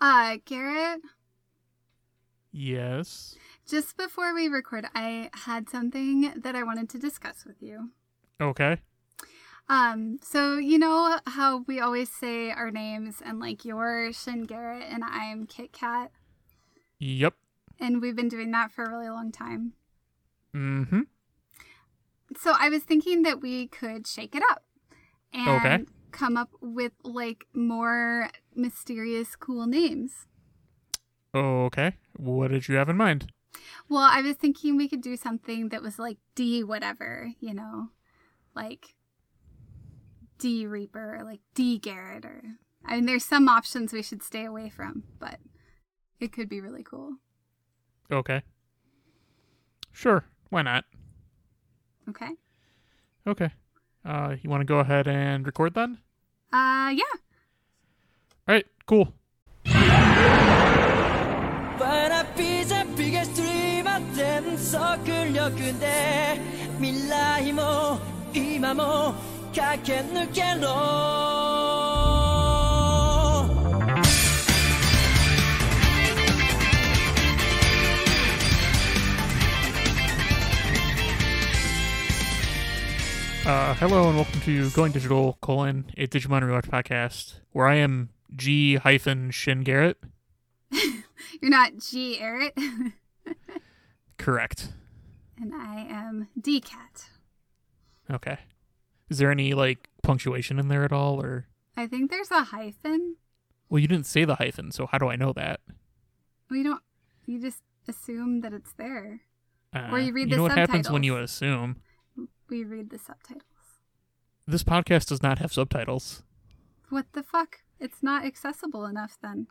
Uh, Garrett, Yes. just before we record, I had something that I wanted to discuss with you. Okay. Um, so you know how we always say our names and like you're Shin Garrett and I'm Kit Kat, Yep. and we've been doing that for a really long time. Mm-hmm. So I was thinking that we could shake it up and Okay. Come up with like more mysterious, cool names. Okay. What did you have in mind? Well, I was thinking we could do something that was like D whatever, you know, like D Reaper, or like D Garrett, or I mean, there's some options we should stay away from, but it could be really cool. Okay. Sure. Why not? Okay. Okay. Uh, you want to go ahead and record then? Uh, yeah. All right. Cool. Uh, hello and welcome to Going Digital: colon a Digimon Rewatch podcast, where I am G hyphen Shin Garrett. You're not G Garrett, Correct. and I am D Cat. Okay. Is there any like punctuation in there at all, or I think there's a hyphen. well, you didn't say the hyphen, so how do I know that? We don't. You just assume that it's there. Uh, Or you read you the know what happens when you assume. We read the subtitles. This podcast does not have subtitles. What the fuck? It's not accessible enough then.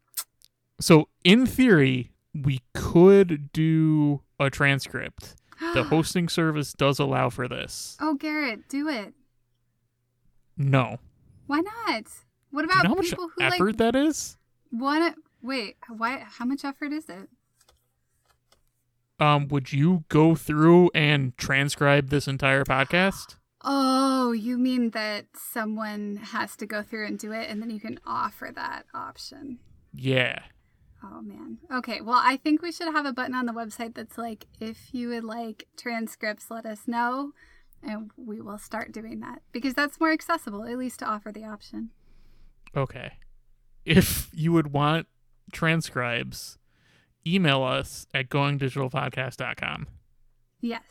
So, in theory, we could do a transcript. The hosting service does allow for this. Oh, Garrett, do it. No. Why not? What about you know how much people who effort like that is? to wait? Why? How much effort is it? Um, would you go through and transcribe this entire podcast? Oh, you mean that someone has to go through and do it, and then you can offer that option. Yeah. Oh man. Okay. Well, I think we should have a button on the website that's like, if you would like transcripts, let us know, and we will start doing that because that's more accessible, at least to offer the option. Okay. If you would want transcribes, email us at goingdigitalpodcast.com. Yes.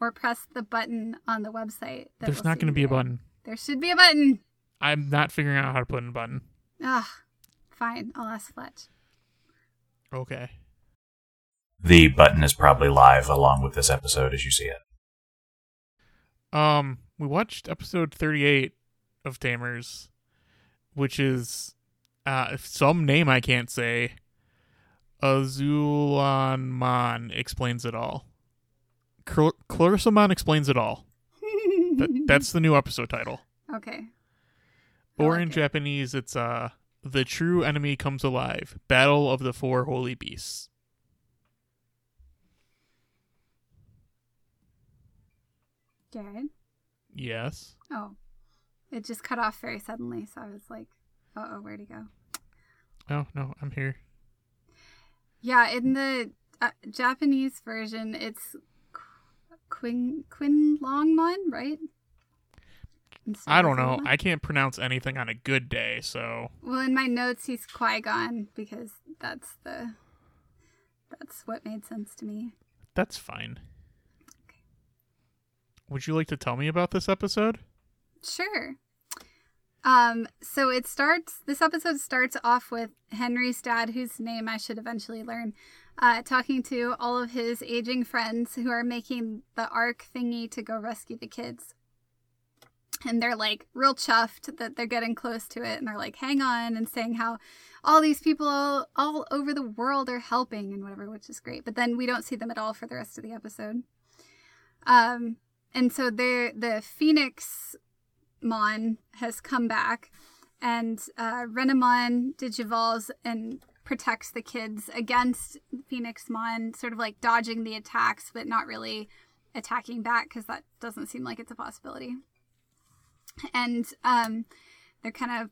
Or press the button on the website. that There's will not going to be a button. There should be a button. I'm not figuring out how to put in a button. Ah, fine. I'll ask Fletch. Okay. The button is probably live along with this episode as you see it. Um, we watched episode 38 of Tamers, which is uh some name I can't say. Azulongmon explains it all. Cl- Clarissamon explains it all. That, that's the new episode title. okay. I Or like in it. Japanese, it's uh, "The True Enemy Comes Alive: Battle of the Four Holy Beasts." Jared? Yes. Oh. It just cut off very suddenly, so I was like, uh oh, where'd he go? Oh no, I'm here. Yeah, in the uh, Japanese version, it's Quin Quin Longmon, right? I don't know. I can't pronounce anything on a good day, so Well, in my notes, he's Qui Gon because that's the that's what made sense to me. that's fine. Would you like to tell me about this episode? Sure. Um, so it starts, this episode starts off with Henry's dad, whose name I should eventually learn, uh, talking to all of his aging friends who are making the arc thingy to go rescue the kids. And they're like real chuffed that they're getting close to it. And they're like, hang on, and saying how all these people all, all over the world are helping and whatever, which is great. But then we don't see them at all for the rest of the episode. Um, and so they're the Phoenix Mon has come back, and uh, Renamon digivolves and protects the kids against Phoenix Mon, sort of like dodging the attacks, but not really attacking back because that doesn't seem like it's a possibility. And um, they're kind of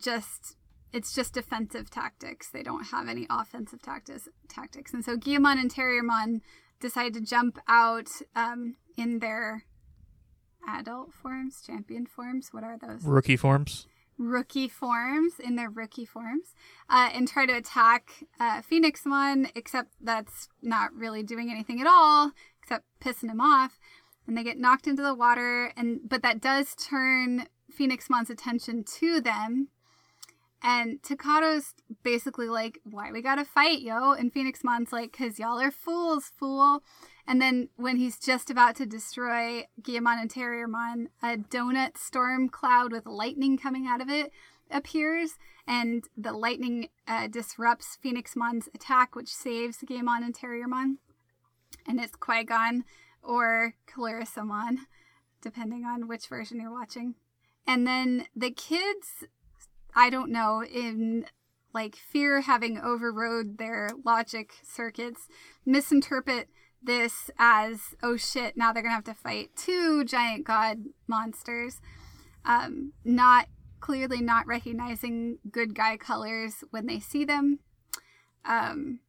just it's just defensive tactics. They don't have any offensive tactics. Tactics, and so Guilmon and Terriermon decide to jump out um, in their adult forms, champion forms. What are those? Rookie forms. rookie forms in their rookie forms uh, and try to attack uh, Phoenixmon, except that's not really doing anything at all except pissing him off. And they get knocked into the water, and but that does turn Phoenix Phoenixmon's attention to them. And Takato's basically like, "Why we gotta fight, yo?" And Phoenixmon's like, "Cause y'all are fools, fool." And then when he's just about to destroy Guilmon and Terriermon, a donut storm cloud with lightning coming out of it appears, and the lightning uh, disrupts Phoenixmon's attack, which saves Guilmon and Terriermon. And it's Qui Gon or Clarissamon, depending on which version you're watching. And then the kids, I don't know, in like fear having overrode their logic circuits, misinterpret this as oh shit now they're gonna have to fight two giant god monsters. Um not clearly not recognizing good guy colors when they see them. Um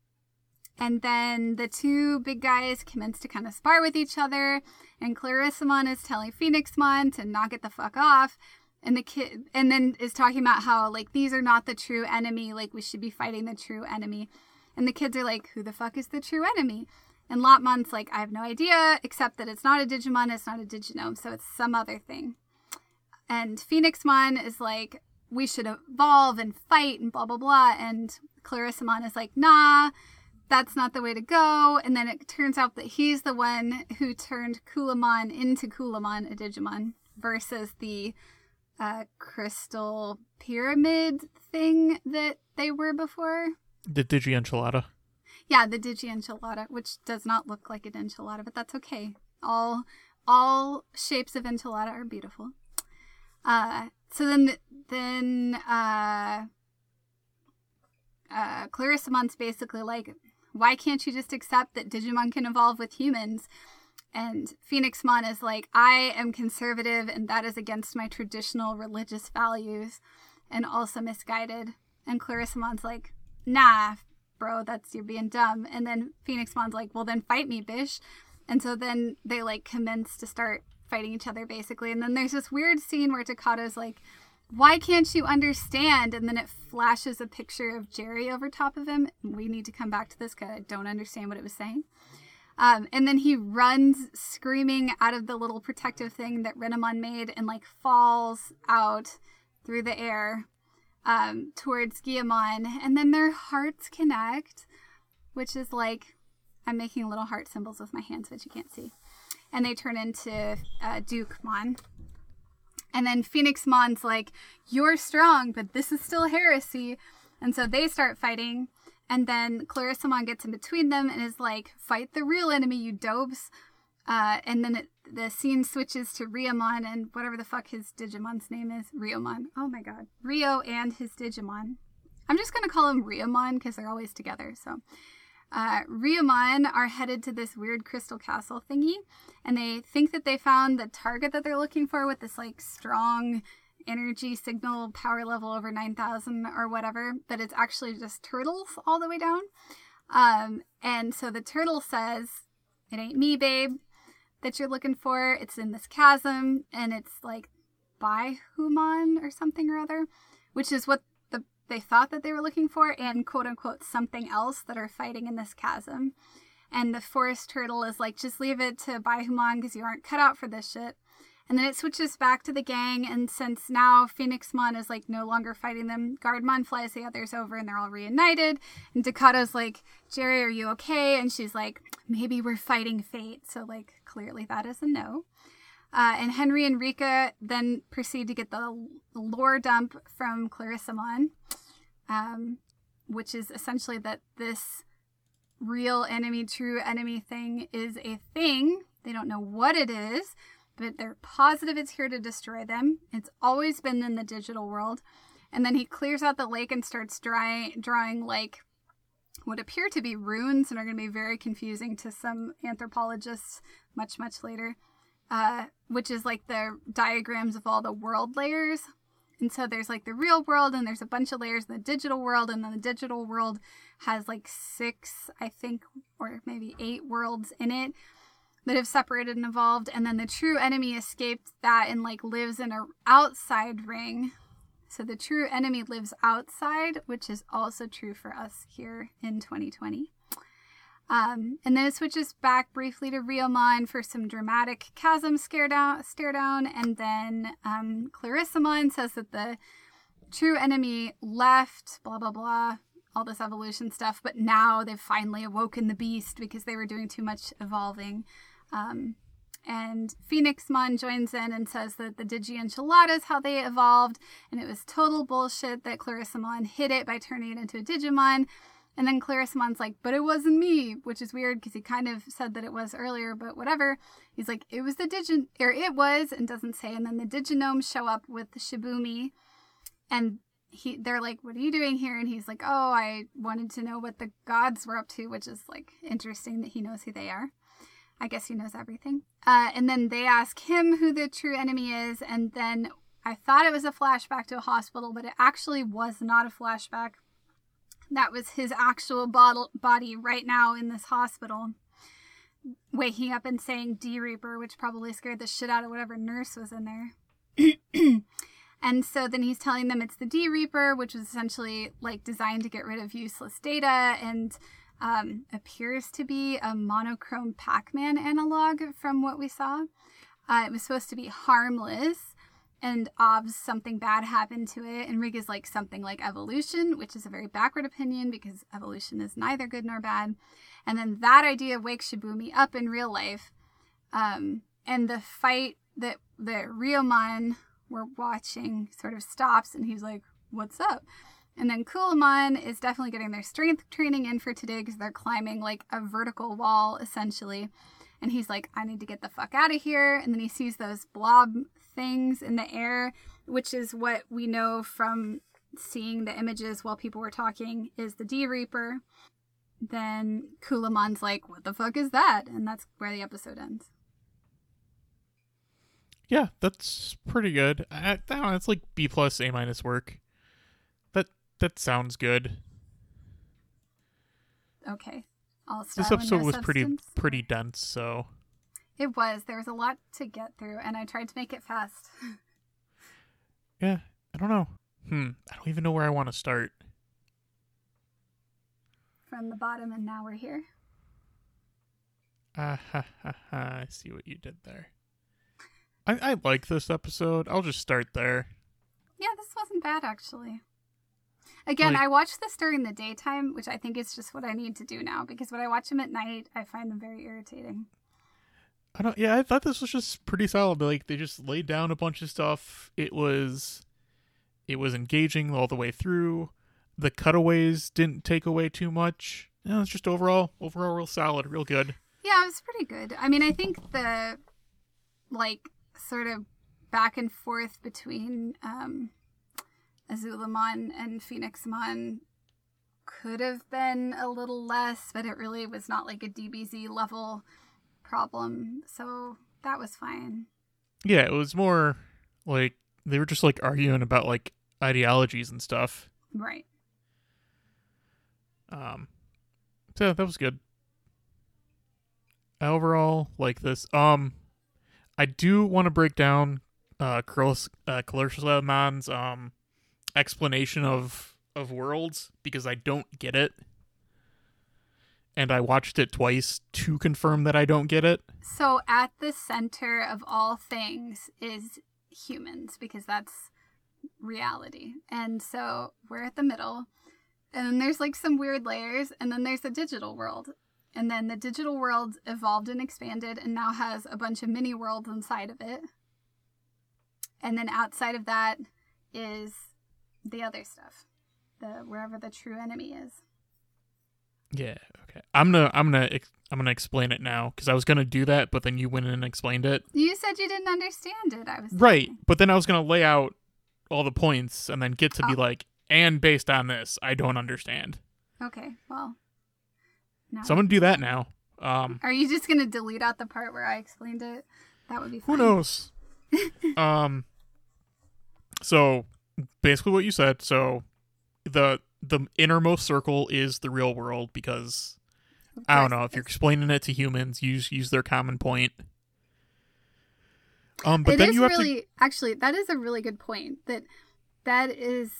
and then the two big guys commence to kind of spar with each other and clarissamon is telling phoenixmon to knock it the fuck off. And the kid and then is talking about how like these are not the true enemy like we should be fighting the true enemy. And the kids are like who the fuck is the true enemy and Lotmon's like, I have no idea, except that it's not a Digimon, it's not a DigiGnome, so it's some other thing. And Phoenixmon is like, we should evolve and fight and blah blah blah. And Clarissamon is like, nah, that's not the way to go. And then it turns out that he's the one who turned Calumon into Calumon, a Digimon, versus the uh, crystal pyramid thing that they were before. The Digi Enchilada. Yeah, the Digi enchilada, which does not look like an enchilada, but that's okay. All all shapes of enchilada are beautiful. Uh, so then then uh, uh, Clarissamon's basically like, why can't you just accept that Digimon can evolve with humans? And Phoenixmon is like, I am conservative and that is against my traditional religious values and also misguided. And Clarissamon's like, nah, bro, that's you're being dumb. And then Phoenixmon's like, well, then fight me, bish. And so then they like commence to start fighting each other basically. And then there's this weird scene where Takato's like, why can't you understand? And then it flashes a picture of Jerry over top of him. We need to come back to this because I don't understand what it was saying. Um, and then he runs screaming out of the little protective thing that Renamon made and like falls out through the air um, towards Guilmon, and then their hearts connect, which is like I'm making little heart symbols with my hands, which you can't see, and they turn into uh, Dukemon. And then Phoenix Mon's like, "You're strong, but this is still heresy," and so they start fighting. And then Clarissa Mon gets in between them and is like, "Fight the real enemy, you dopes!" Uh, and then it, the scene switches to Ryomon and whatever the fuck his Digimon's name is. Ryomon. Oh my god. Ryo and his Digimon. I'm just going to call him Ryomon because they're always together. So, uh, Ryomon are headed to this weird crystal castle thingy, and they think that they found the target that they're looking for with this like strong energy signal power level over 9000 or whatever, but it's actually just turtles all the way down. Um, and so the turtle says, It ain't me, babe that you're looking for. It's in this chasm, and it's like by Human or something or other, which is what the they thought that they were looking for, and quote unquote something else that are fighting in this chasm. And the forest turtle is like, just leave it to Baihumon because you aren't cut out for this shit. And then it switches back to the gang, and since now Phoenixmon is like no longer fighting them, Guardmon flies the others over and they're all reunited. And Takato's like, Jerry, are you okay? And she's like, maybe we're fighting fate. So, like, clearly that is a no. Uh, and Henry and Rika then proceed to get the lore dump from Clarissamon, um, which is essentially that this real enemy, true enemy thing is a thing. They don't know what it is, but they're positive it's here to destroy them. It's always been in the digital world. And then he clears out the lake and starts dry, drawing like what appear to be runes and are going to be very confusing to some anthropologists much, much later, uh, which is like the diagrams of all the world layers. and so there's like the real world, and there's a bunch of layers in the digital world, and then the digital world has like six, I think, or maybe eight worlds in it that have separated and evolved. And then the true enemy escaped that and like lives in a outside ring. So the true enemy lives outside, which is also true for us here in 2020. Um, and then it switches back briefly to Ryomon for some dramatic chasm scare down, stare down, and then um, Clarissamon says that the true enemy left, blah blah blah, all this evolution stuff, but now they've finally awoken the beast because they were doing too much evolving. Um, and Phoenixmon joins in and says that the Digi is how they evolved, and it was total bullshit that Clarissamon hid it by turning it into a Digimon. And then Clarissamon's like, but it wasn't me, which is weird because he kind of said that it was earlier, but whatever. He's like, it was the Digi, or it was, and doesn't say. And then the DigiGnomes show up with the Shibumi, and he, they're like, what are you doing here? And he's like, oh, I wanted to know what the gods were up to, which is like interesting that he knows who they are. I guess he knows everything. Uh, and then they ask him who the true enemy is, and then I thought it was a flashback to a hospital, but it actually was not a flashback. That was his actual bottle, body right now in this hospital, waking up and saying D Reaper, which probably scared the shit out of whatever nurse was in there. and so then he's telling them it's the D Reaper, which was essentially like designed to get rid of useless data and um, appears to be a monochrome Pac Man analog from what we saw. Uh, it was supposed to be harmless, and Obs, something bad happened to it. And Rig is like something like evolution, which is a very backward opinion because evolution is neither good nor bad. And then that idea wakes Shibumi up in real life. Um, and the fight that the Ryomon we're watching sort of stops, and he's like, What's up? And then Calumon is definitely getting their strength training in for today because they're climbing like a vertical wall essentially. And he's like, I need to get the fuck out of here. And then he sees those blob things in the air, which is what we know from seeing the images while people were talking is the D Reaper. Then Calumon's like, What the fuck is that? And that's where the episode ends. Yeah, that's pretty good. I, I don't know, it's like B plus A minus work. That that sounds good. Okay. All This episode no was pretty pretty dense, so It was. There was a lot to get through, and I tried to make it fast. yeah, I don't know. Hmm, I don't even know where I want to start. From the bottom, and now we're here. Ah ha ha ha! I see what you did there. I I like this episode. I'll just start there. Yeah, this wasn't bad actually. Again, Like- I watched this during the daytime, which I think is just what I need to do now because when I watch them at night, I find them very irritating. I don't. Yeah, I thought this was just pretty solid. Like they just laid down a bunch of stuff. It was, it was engaging all the way through. The cutaways didn't take away too much. No, it's just overall, overall, real solid, real good. Yeah, it was pretty good. I mean, I think the like sort of back and forth between um Azulongmon and Phoenixmon could have been a little less, but it really was not like a DBZ level problem. So that was fine. Yeah, it was more like they were just like arguing about like ideologies and stuff. Right. Um, so that was good. I overall like this. Um, I do want to break down uh Carlos uh Man's um explanation of of worlds because I don't get it. And I watched it twice to confirm that I don't get it. So at the center of all things is humans because that's reality. And so we're at the middle. And then there's like some weird layers and then there's the digital world. And then the digital world evolved and expanded and now has a bunch of mini worlds inside of it. And then outside of that is the other stuff. The wherever the true enemy is. Yeah, okay. I'm gonna I'm gonna I'm gonna explain it now because I was gonna do that, but then you went in and explained it. You said you didn't understand it. I was Right, thinking. but then I was gonna lay out all the points and then get to be Oh. like, and based on this, I don't understand. Okay, well. Now So I'm gonna do that now. Um, Are you just gonna delete out the part where I explained it? That would be who knows? um, so basically what you said. So the the innermost circle is the real world because I don't know if you're explaining it to humans, use use their common point. Um, but It then you have really actually that is a really good point. That that is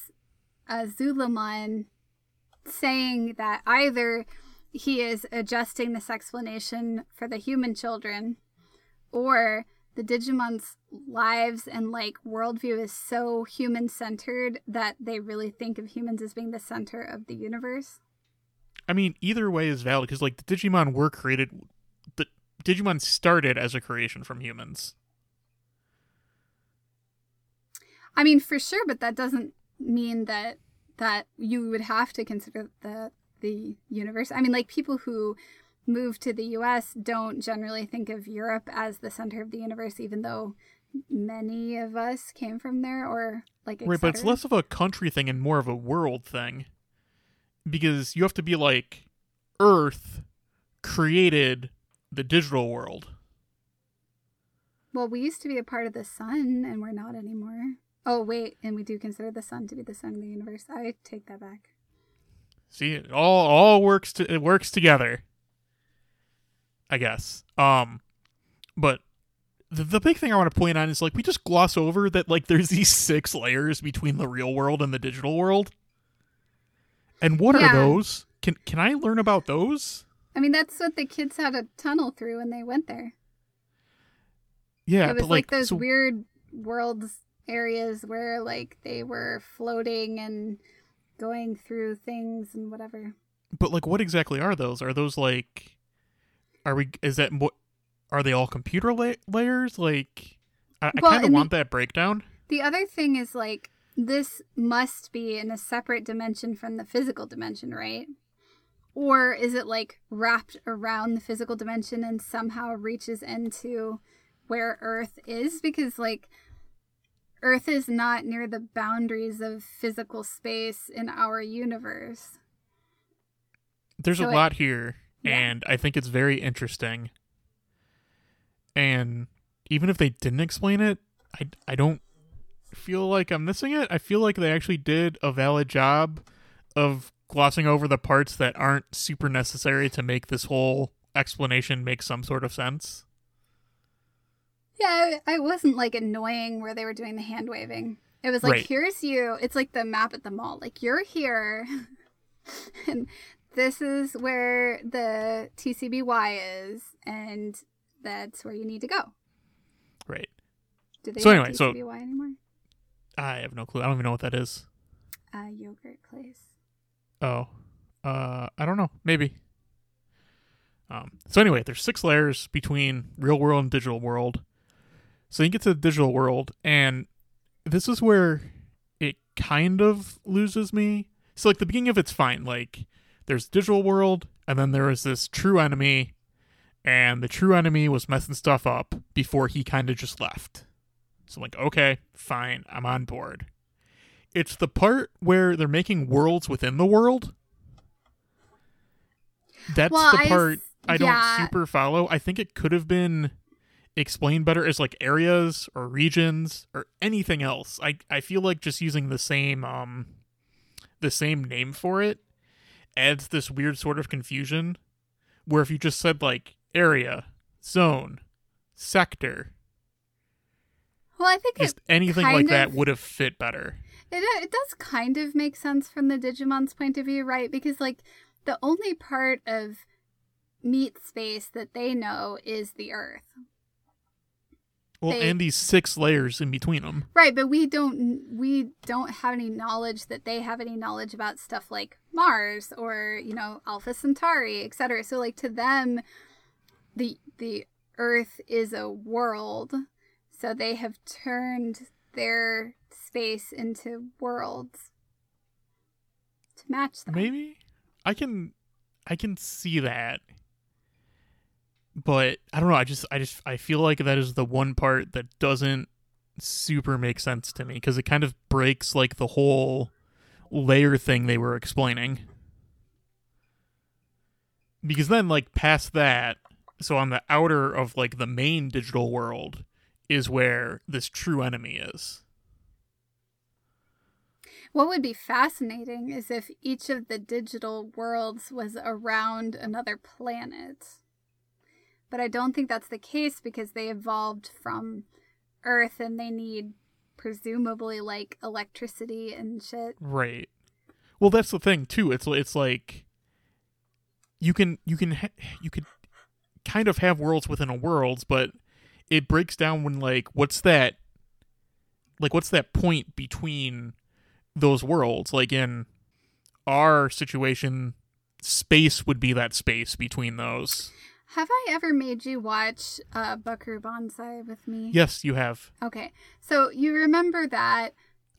uh, Zulaman saying that either he is adjusting this explanation for the human children, or the Digimon's lives and like worldview is so human centered that they really think of humans as being the center of the universe. I mean, either way is valid because like the Digimon were created. The Digimon started as a creation from humans. I mean, for sure, but that doesn't mean that that you would have to consider the the universe. I mean, like people who move to the U.S. don't generally think of Europe as the center of the universe, even though many of us came from there, or like Right, but it's less of a country thing and more of a world thing. Because you have to be like Earth created the digital world. Well, we used to be a part of the sun, and we're not anymore. Oh wait, and we do consider the sun to be the sun of the universe. I take that back. See, it all all works to it works together. I guess. Um but the, the big thing I want to point out is like we just gloss over that like there's these six layers between the real world and the digital world. And what Yeah. are those? Can can I learn about those? I mean, that's what the kids had a tunnel through when they went there. Yeah, it was but like, like, those so- weird worlds areas where like they were floating and going through things and whatever. But like, what exactly are those? Are those like, are we? Is that what? Are they all computer la- layers? Like, I, I kind of and the- want that breakdown. The other thing is like this must be in a separate dimension from the physical dimension, right? Or is it like wrapped around the physical dimension and somehow reaches into where Earth is? Because like Earth is not near the boundaries of physical space in our universe. There's So a it- lot here, Yeah. and I think it's very interesting. And even if they didn't explain it, I I don't feel like I'm missing it. I feel like they actually did a valid job of glossing over the parts that aren't super necessary to make this whole explanation make some sort of sense. Yeah, I, I wasn't like annoying where they were doing the hand waving. It was like, Right. here's you. It's like the map at the mall. Like, you're here. and this is where the TCBY is. And that's where you need to go. Right. Do they So have anyway, so- TCBY anymore? I have no clue. I don't even know what that is. Uh, yogurt place. Oh, uh, I don't know. Maybe. Um. So anyway, there's six layers between real world and digital world. So you get to the digital world, and this is where it kind of loses me. So like the beginning of it's fine. Like there's digital world, and then there is this true enemy, and the true enemy was messing stuff up before he kind of just left. So I'm like, okay, fine, I'm on board. It's the part where they're making worlds within the world. That's Well, the I part s- I don't yeah. super follow. I think it could have been explained better as like areas or regions or anything else. I I feel like just using the same um the same name for it adds this weird sort of confusion where if you just said like area, zone, sector, Well, I think just anything like kind that would have fit better. it, uh, it does kind of make sense from the Digimon's point of view, right? Because, like, the only part of meat space that they know is the Earth. Well, They- and these six layers in between them. Right, but we don't we don't have any knowledge that they have any knowledge about stuff like Mars or, you know, Alpha Centauri, etc. So like to them the the earth is a world. So they have turned their space into worlds to match them. Maybe I can I can see that. But I don't know, I just I just I feel like that is the one part that doesn't super make sense to me because it kind of breaks like the whole layer thing they were explaining. Because then like past that, so on the outer of like the main digital world is where this true enemy is. What would be fascinating is if each of the digital worlds was around another planet. But I don't think that's the case because they evolved from Earth and they need presumably like electricity and shit. Right. Well, that's the thing too. It's it's like you can you can ha- you could kind of have worlds within a worlds, but it breaks down when like what's that like what's that point between those worlds? Like in our situation, space would be that space between those. Have I ever made you watch uh, Buckaroo Banzai with me? Yes, you have. Okay, so you remember that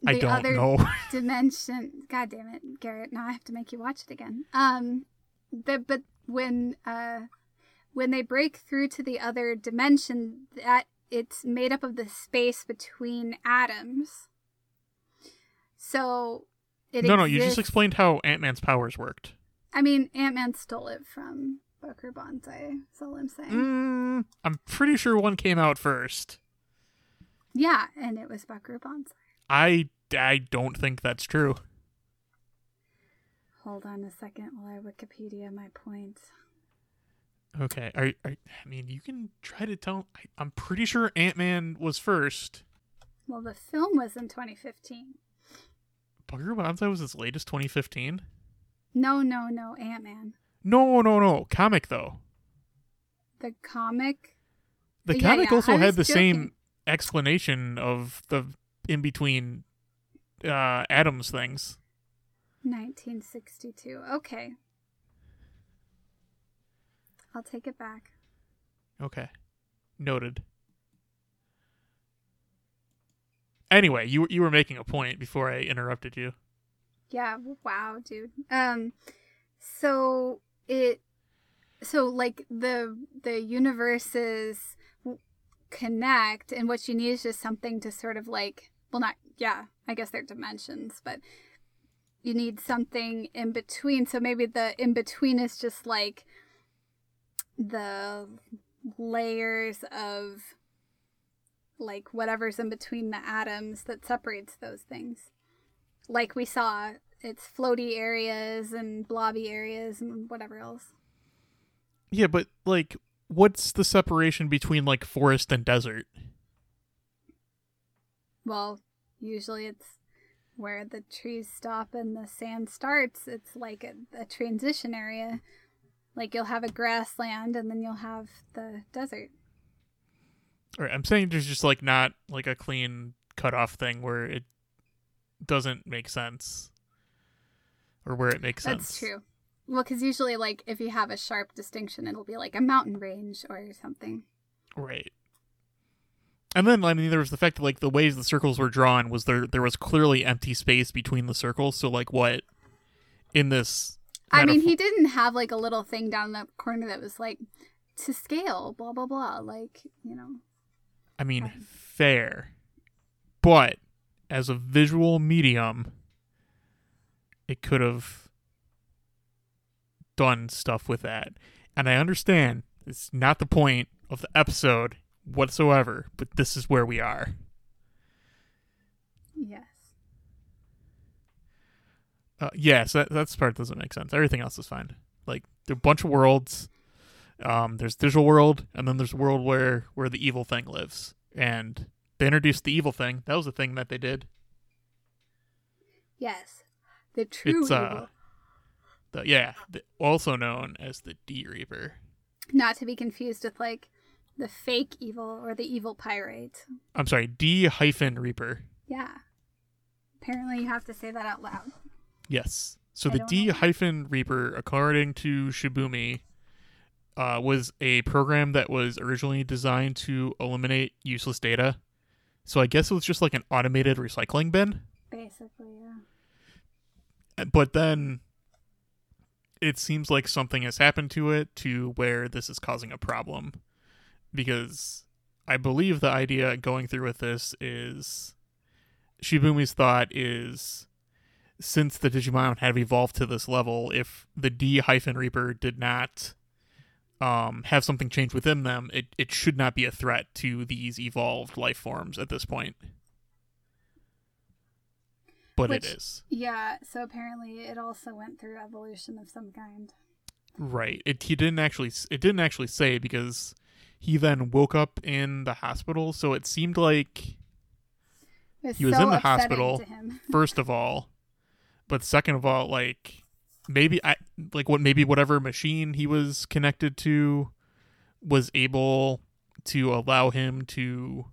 the I don't other know. dimension. God damn it, Garrett! Now I have to make you watch it again. Um, the but when uh, when they break through to the other dimension, that it's made up of the space between atoms. So it no, no, you just explained how Ant Man's powers worked. I mean, Ant Man stole it from Buckaroo Banzai. That's all I'm saying. Mm, I'm pretty sure one came out first. Yeah, and it was Buckaroo Banzai. I, I don't think that's true. Hold on a second while I Wikipedia my point. Okay, are, are I mean you can try to tell. I, I'm pretty sure Ant Man was first. Well, the film was in 2015. Buckaroo Banzai was as late as 2015. No, no, no, Ant Man. No, no, no. Comic though. The comic. The Yeah, comic yeah, also had the same explanation of the in between uh Adams things. 1962. Okay. I'll take it back. Okay, noted. Anyway, you you were making a point before I interrupted you. Yeah, wow, dude. Um so it so like the the universes connect and what you need is just something to sort of like well not yeah, I guess they're dimensions, but you need something in between. So maybe the in between is just like the layers of like whatever's in between the atoms that separates those things. Like we saw, it's floaty areas and blobby areas and whatever else. Yeah, but like, what's the separation between like forest and desert? Well, usually it's where the trees stop and the sand starts. It's like a, a transition area. Like you'll have a grassland and then you'll have the desert. Or I'm saying there's just like not like a clean cut off thing where it doesn't make sense, or where it makes sense. That's true. Well, because usually, like, if you have a sharp distinction, it'll be like a mountain range or something. Right. And then I mean there was the fact that like the ways the circles were drawn was there there was clearly empty space between the circles. So like what in this I mean, he didn't have like a little thing down the corner that was like to scale, blah blah blah. Like, you know, I mean um, fair. But as a visual medium it could have done stuff with that. And I understand it's not the point of the episode whatsoever, but this is where we are. yes. Uh, yes, that that's part doesn't make sense. Everything else is fine. Like there are a bunch of worlds. Um, there's digital world, and then there's a world where where the evil thing lives. And they introduced the evil thing. That was the thing that they did. Yes. The true it's uh, evil. the yeah, the, also known as the D Reaper. Not to be confused with like the fake evil or the evil pirate. I'm sorry, D hyphen Reaper. Yeah. Apparently, you have to say that out loud. Yes. So I the D know. hyphen Reaper, according to Shibumi, uh, was a program that was originally designed to eliminate useless data. So I guess it was just like an automated recycling bin. Basically, yeah. But then it seems like something has happened to it to where this is causing a problem. Because I believe the idea going through with this is Shibumi's thought is since the Digimon have evolved to this level, if the D hyphen Reaper did not um, have something change within them, it, it should not be a threat to these evolved life forms at this point. but Which- it is. Yeah, so apparently it also went through evolution of some kind. Right. It he didn't actually it didn't actually say because he then woke up in the hospital, so it seemed like It He was so in the hospital. To him. first of all, but second of all, like maybe I like what maybe whatever machine he was connected to was able to allow him to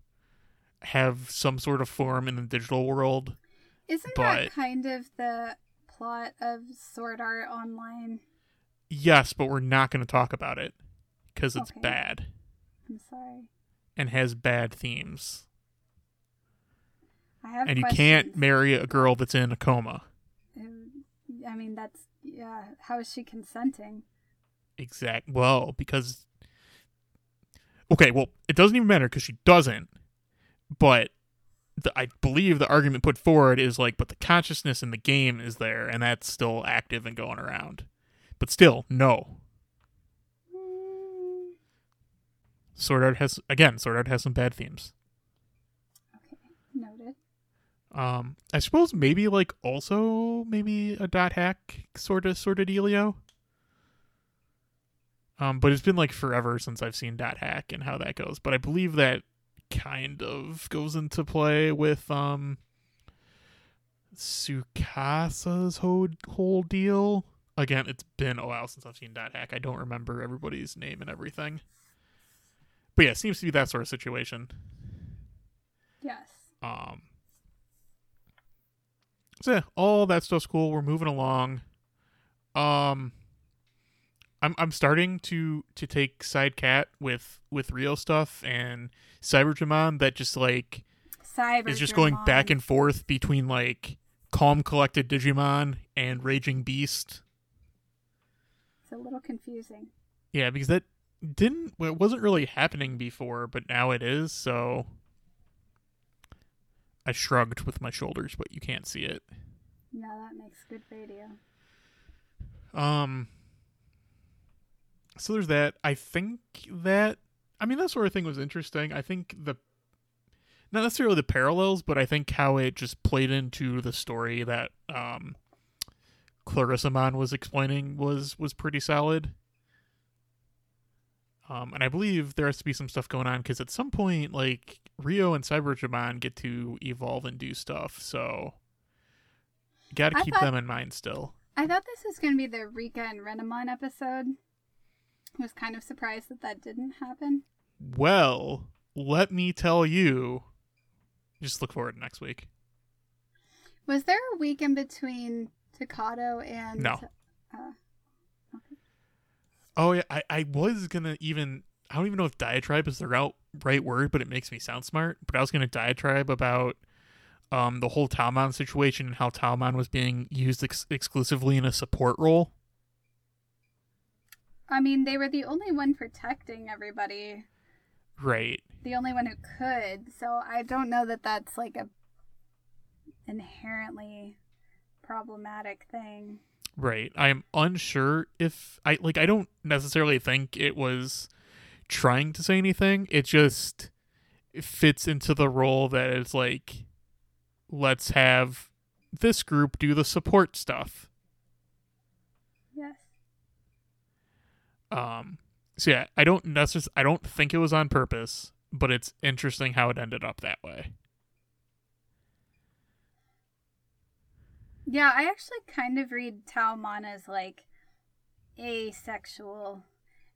have some sort of form in the digital world. Isn't but- that kind of the plot of Sword Art Online? Yes, but we're not going to talk about it because it's Okay. bad I'm sorry. and has bad themes. I have and you can't marry a girl that's in a coma. I mean, that's yeah. How is she consenting? Exact. Well, because okay, well, it doesn't even matter because she doesn't. But the, I believe the argument put forward is like, but the consciousness in the game is there, and that's still active and going around. But still, no. Mm, Sword Art has again, Sword Art has some bad themes. okay, noted. Um, I suppose maybe like also maybe a dot hack sort of sort of dealio. Um, but it's been like forever since I've seen dot hack and how that goes. But I believe that kind of goes into play with um Tsukasa's whole whole deal. Again, it's been a while since I've seen dot hack. I don't remember everybody's name and everything. But yeah, it seems to be that sort of situation. Yes. Um. So yeah, all that stuff's cool. We're moving along. Um. I'm I'm starting to to take side cat with with real stuff and Cyberdramon that just like Cyber is just going back and forth between like calm collected Digimon and Raging Beast. It's a little confusing. Yeah, because that didn't well, it wasn't really happening before, but now it is. So I shrugged with my shoulders, but you can't see it. No, that makes good radio. Um. So there's that. I think that I mean that sort of thing was interesting. I think the not necessarily the parallels, but I think how it just played into the story that um Clarissa Mon was explaining was was pretty solid. Um, and I believe there has to be some stuff going on because at some point, like Ryo and Cyberdramon get to evolve and do stuff, so got to keep thought- them in mind still. I thought this was going to be the Rika and Renamon episode. I was kind of surprised that that didn't happen. Well, let me tell you. Just look forward to next week. Was there a week in between Takato and No. Uh, Oh yeah, I, I was gonna even I don't even know if diatribe is the right right word, but it makes me sound smart. But I was gonna diatribe about um the whole Taomon situation and how Taomon was being used ex- exclusively in a support role. I mean, they were the only one protecting everybody, Right. the only one who could. So I don't know that that's like a inherently problematic thing. Right. I'm unsure if I like I don't necessarily think it was trying to say anything. It just fits into the role that it's like let's have this group do the support stuff. Yes. Um so yeah, I don't necessarily I don't think it was on purpose, but it's interesting how it ended up that way. Yeah, I actually kind of read Taomon as like asexual.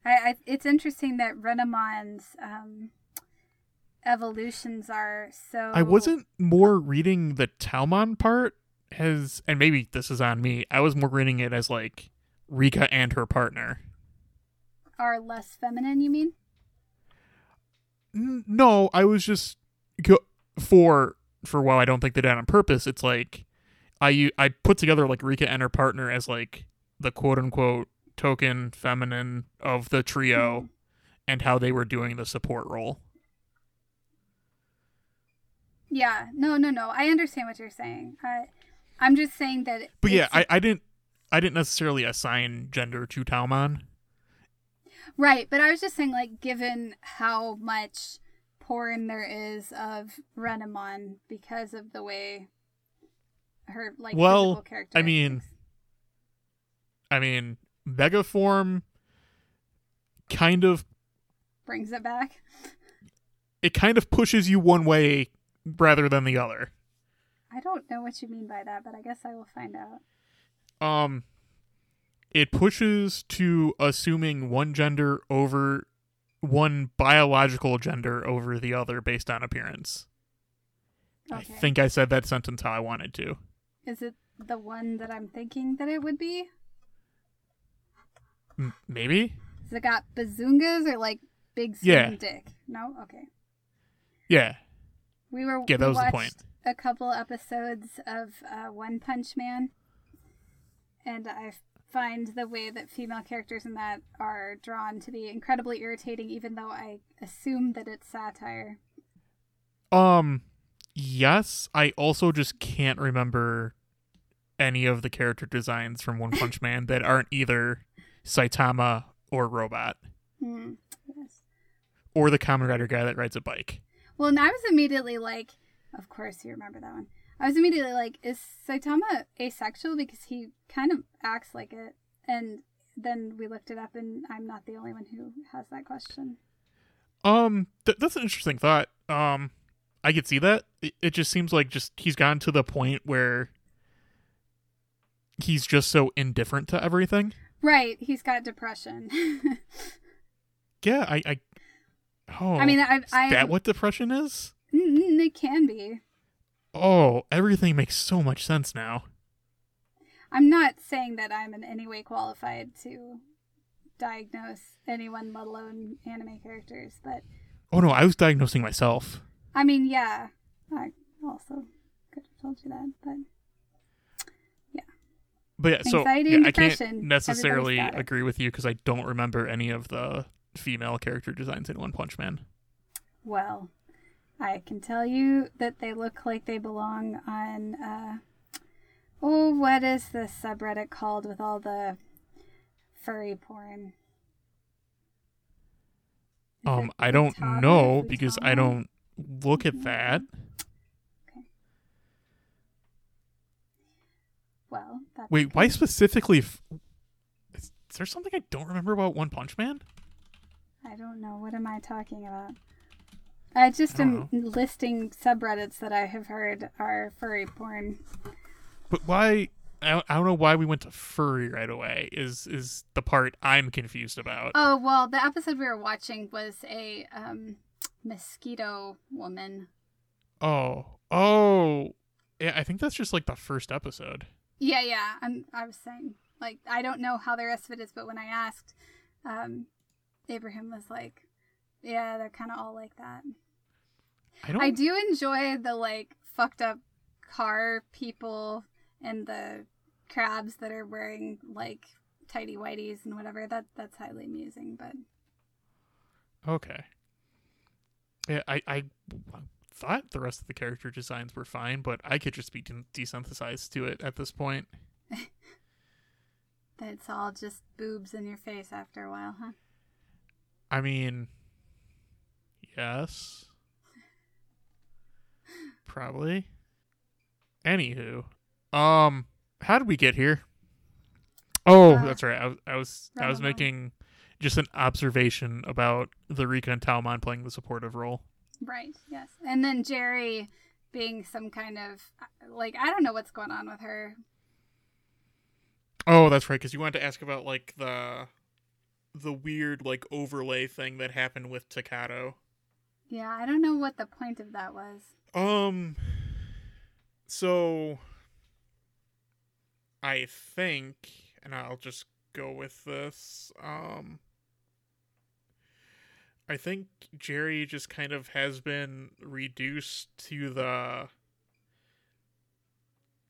I, I it's interesting that Renamon's um, evolutions are so. I wasn't more reading the Taomon part as and maybe this is on me. I was more reading it as like Rika and her partner. are less feminine. You mean? N- No, I was just for for while I don't think they did it on purpose. It's like I I put together like Rika and her partner as like the quote unquote token feminine of the trio, and how they were doing the support role. Yeah. No. No. No. I understand what you're saying. I'm just saying that. But yeah, I, I didn't I didn't necessarily assign gender to Taomon. Right, but I was just saying, like, given how much porn there is of Renamon because of the way her like Well, I mean. I mean, Megaform kind of brings it back. it kind of pushes you one way rather than the other. I don't know what you mean by that, but I guess I will find out. Um it pushes to assuming one gender over one biological gender over the other based on appearance. I think I said that sentence how I wanted to. Is it the one that I'm thinking that it would be? M- maybe? Has it got bazungas or like big Yeah. dick? No? Okay. Yeah. We were Yeah, that we was the point. a couple episodes of uh, One Punch Man, and I find the way that female characters in that are drawn to be incredibly irritating, even though I assume that it's satire. Um yes, I also just can't remember any of the character designs from One Punch Man that aren't either Saitama or Robot Hmm. Yes. or the Kamen Rider guy that rides a bike. Well, and I was immediately like, of course you remember that one. I was immediately like, is Saitama asexual because he kind of acts like it? And then we looked it up, and I'm not the only one who has that question. Um, th- that's an interesting thought. Um, I could see that. It, it just seems like just he's gotten to the point where he's just so indifferent to everything. Right, he's got depression. Yeah, I, I. Oh, I mean, I, is I that what depression is? Mm, it can be. Oh, everything makes so much sense now. I'm not saying that I'm in any way qualified to diagnose anyone, let alone anime characters, but Oh no, I was diagnosing myself. I mean, yeah, I also could have told you that, but yeah. But yeah, so Anxiety yeah, I can't necessarily everybody's got it. agree with you because I don't remember any of the female character designs in One Punch Man. well, I can tell you that they look like they belong on. Uh, oh, what is this subreddit called with all the furry porn? Is Um, I don't know because I don't look at that. Okay. Well, that's Wait, why specifically? F- is, is there something I don't remember about One Punch Man? I don't know. What am I talking about? I just I am don't listing subreddits that I have heard are furry porn. But why? I don't, I don't know why we went to furry right away. Is is the part I'm confused about? Oh well, the episode we were watching was a um, mosquito woman. Oh, oh, yeah. I think that's just like the first episode. Yeah, yeah. I'm. I was saying like I don't know how the rest of it is, but when I asked, um, Abraham was like, "Yeah, they're kind of all like that." I don't. I do enjoy the like fucked up car people and the crabs that are wearing like tidy whities and whatever. That that's highly amusing. But Okay. Yeah, I, I thought the rest of the character designs were fine, but I could just be de- desensitized to it at this point. it's all just boobs in your face after a while, huh? I mean, yes. Probably. Anywho, um, how did we get here? Oh, Uh, that's right. I was, I was, I was making just an observation about the Rika and Taomon playing the supportive role. Right. Yes. And then Jerry being some kind of like I don't know what's going on with her. Oh, that's right. Because you wanted to ask about like the the weird like overlay thing that happened with Takato. Yeah, I don't know what the point of that was. Um. So, I think, and I'll just go with this. Um. I think Jerry just kind of has been reduced to the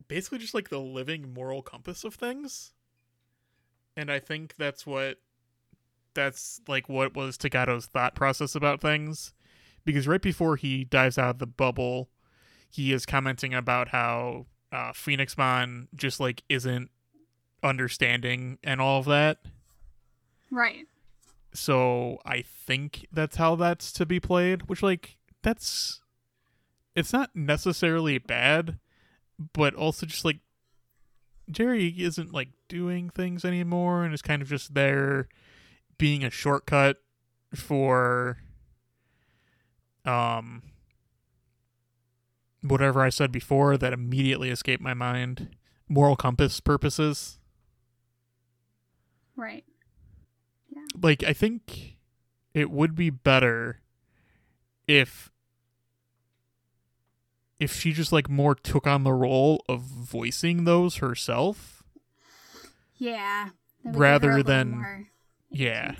basically just like the living moral compass of things. And I think that's what that's like what was Takato's thought process about things. Because right before he dives out of the bubble, he is commenting about how uh, Phoenixmon just like isn't understanding and all of that. Right. So I think that's how that's to be played, which like that's it's not necessarily bad, but also just like Jerry isn't like doing things anymore and is kind of just there being a shortcut for um whatever I said before that immediately escaped my mind moral compass purposes Right. Like I think it would be better if if she just like more took on the role of voicing those herself. Yeah. That would give her a Rather than- Yeah.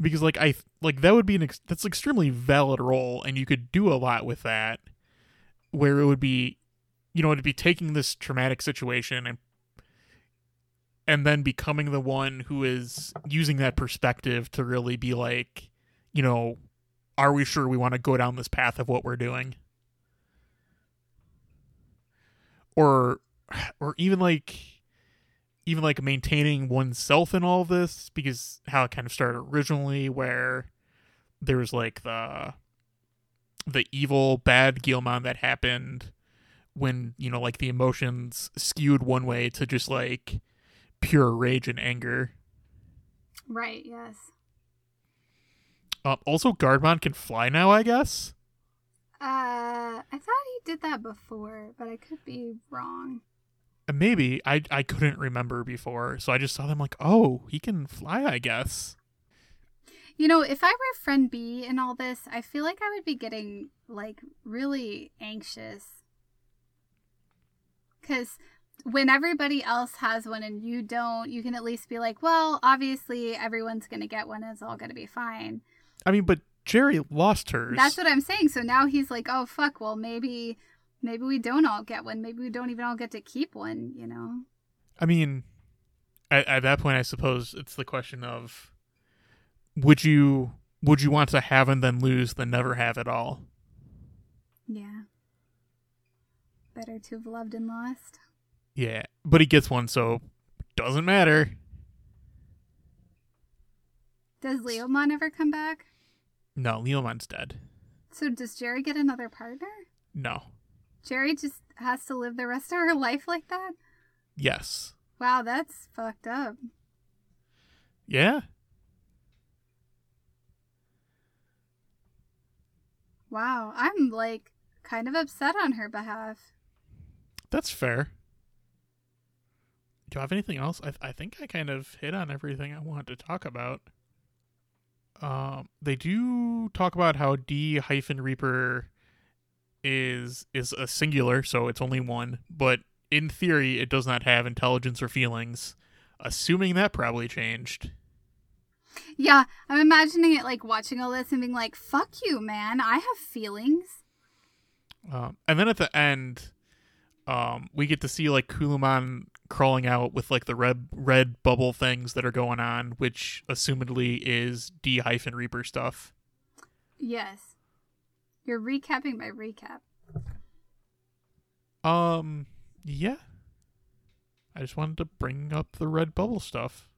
Because like I like that would be an ex- that's an extremely valid role and you could do a lot with that where it would be you know it'd be taking this traumatic situation and and then becoming the one who is using that perspective to really be like you know are we sure we want to go down this path of what we're doing? Or or even like even like maintaining oneself in all this because how it kind of started originally where there was like the the evil bad Guilmon that happened when you know like the emotions skewed one way to just like pure rage and anger Right, yes. uh, also Guardromon can fly now i guess Uh I thought he did that before, but I could be wrong. Maybe i i couldn't remember before so i just saw them like oh he can fly i guess You know, if I were friend B in all this, I feel like I would be getting like really anxious. Cuz when everybody else has one and you don't, you can at least be like, well, obviously everyone's going to get one. It's all going to be fine. i mean but jerry lost hers That's what I'm saying. So now he's like, oh, fuck. Well, maybe, maybe we don't all get one. Maybe we don't even all get to keep one, you know? I mean, at, at that point, I suppose it's the question of would you would you want to have and then lose than never have at all? Yeah. Better to have loved and lost. Yeah, but he gets one, so doesn't matter. Does Leomon ever come back? No, Leomon's dead. So does Jerry get another partner? No. Jerry just has to live the rest of her life like that? Yes. Wow, that's fucked up. Yeah. Wow, I'm like kind of upset on her behalf. That's fair. Do you have anything else? I I think I kind of hit on everything I wanted to talk about. Um, they do talk about how D hyphen Reaper is is a singular, so it's only one. But in theory, it does not have intelligence or feelings. Assuming that probably changed. Yeah, I'm imagining it like watching all this and being like, fuck you, man. I have feelings. Um, and then at the end, um, we get to see like Calumon crawling out with like the red red bubble things that are going on, which assumedly is D hyphen Reaper stuff. Yes. You're recapping my recap. Um, yeah. I just wanted to bring up the red bubble stuff.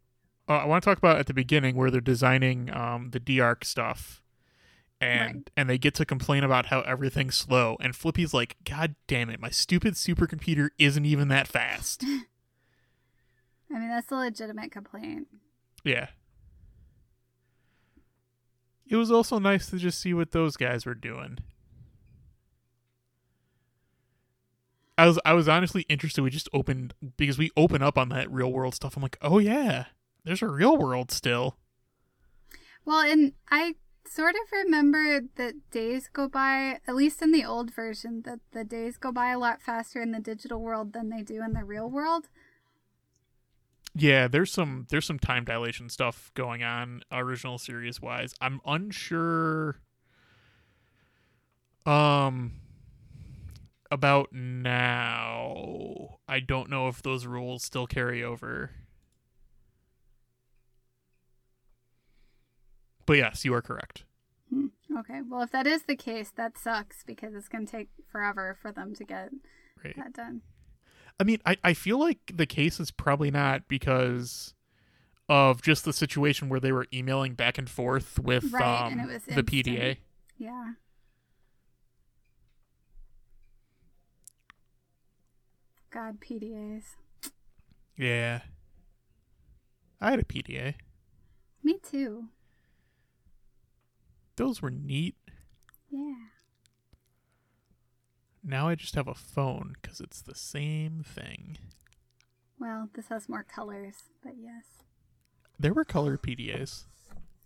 Uh, I want to talk about at the beginning where they're designing um the D arc stuff. And Right. and they get to complain about how everything's slow and Flippy's like, "God damn it, my stupid supercomputer isn't even that fast." I mean, that's a legitimate complaint. Yeah. It was also nice to just see what those guys were doing. I was I was honestly interested. We just opened because we open up on that real world stuff. I'm like, oh yeah, there's a real world still. Well, and I sort of remember that days go by, at least in the old version, that the days go by a lot faster in the digital world than they do in the real world. Yeah, there's some there's some time dilation stuff going on original series wise. I'm unsure um about now. I don't know if those rules still carry over. But yes, you are correct. Hmm, Okay, well, if that is the case, that sucks because it's going to take forever for them to get Right. that done. I mean, I, I feel like the case is probably not because of just the situation where they were emailing back and forth with Right, um, and the PDA. Yeah. God, PDAs. Yeah. I had a PDA. Me too. Those were neat. Yeah. Now I just have a phone because it's the same thing. Well, this has more colors, but yes. There were color PDAs.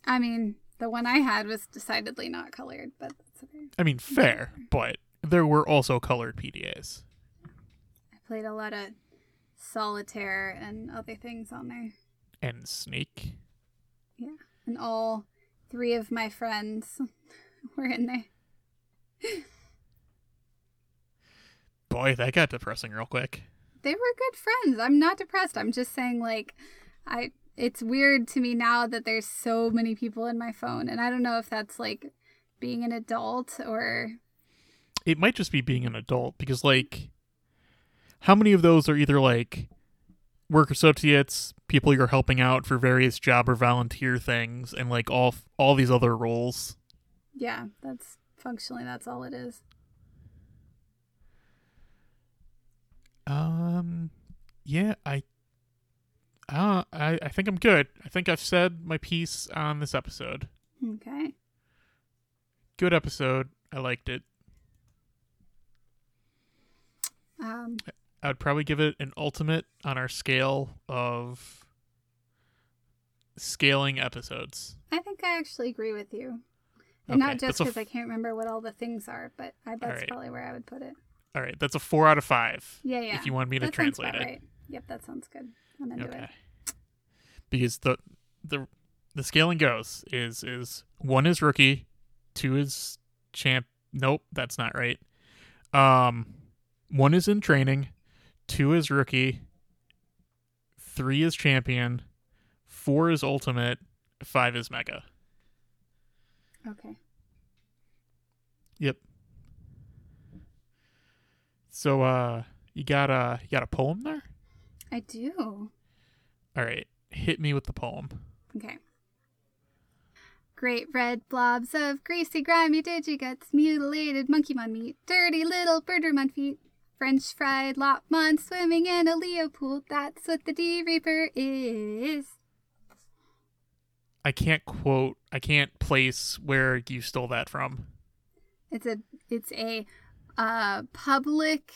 I mean, the one I had was decidedly not colored, but that's okay. I mean, fair, but there were also colored PDAs. I played a lot of solitaire and other things on there. And Snake. Yeah. And all three of my friends were in there. Boy, that got depressing real quick. They were good friends. I'm not depressed. I'm just saying like I it's weird to me now that there's so many people in my phone and I don't know if that's like being an adult or It might just be being an adult because, like, how many of those are either like work associates, people you're helping out for various job or volunteer things, and like all all these other roles? yeah, that's functionally that's all it is. Um, yeah, I, uh, I, I think I'm good. I think I've said my piece on this episode. Okay. Good episode. I liked it. Um I would probably give it an ultimate on our scale of scaling episodes. I think I actually agree with you. And not just because f- I can't remember what all the things are, but I, that's right. probably where I would put it. All right, that's a four out of five. Yeah, yeah. If you want me to that translate it, right. Yep, that sounds good. I'm into okay. it. Because the the the scaling goes is is one is rookie, two is champ. Nope, that's not right. Um, one is in training, two is rookie, three is champion, four is ultimate, five is mega. Okay. Yep. So uh you got a you got a poem there? I do. All right. Hit me with the poem. Okay. Great red blobs of greasy, grimy digiguts, mutilated monkey mon meat, dirty little Birdramon feet, French fried Lopmon swimming in a Leo pool. That's what the D Reaper is. I can't quote I can't place where you stole that from. It's a it's a uh public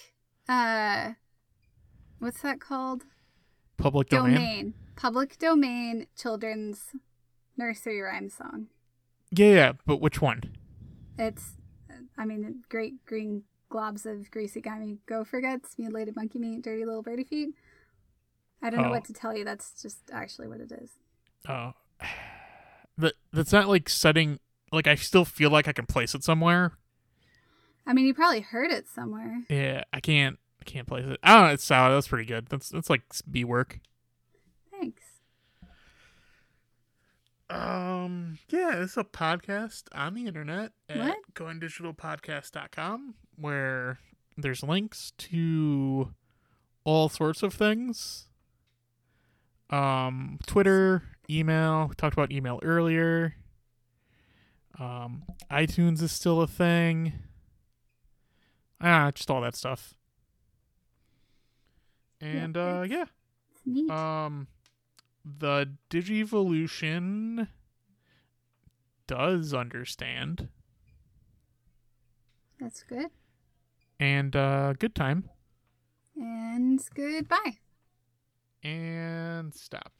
uh what's that called? Public domain. Domain. Public domain children's nursery rhyme song. Yeah, yeah, but which one? It's, I mean, great green globs of greasy gummy gopher guts, mutilated monkey meat, dirty little birdie feet. I don't know Oh. what to tell you. That's just actually what it is. Oh. That that's not like setting like I still feel like I can place it somewhere. I mean, you probably heard it somewhere. Yeah, I can't I can't place it. I don't know, it's solid. That's pretty good. That's that's like B work. Thanks. Um, yeah, it's a podcast on the internet at What? goingdigitalpodcast.com where there's links to all sorts of things. Um, Twitter, email, we talked about email earlier. Um, iTunes is still a thing. Ah, just all that stuff. And uh yeah. Neat. Um, the Digivolution does understand, That's good. and uh, good time, And goodbye. and stop.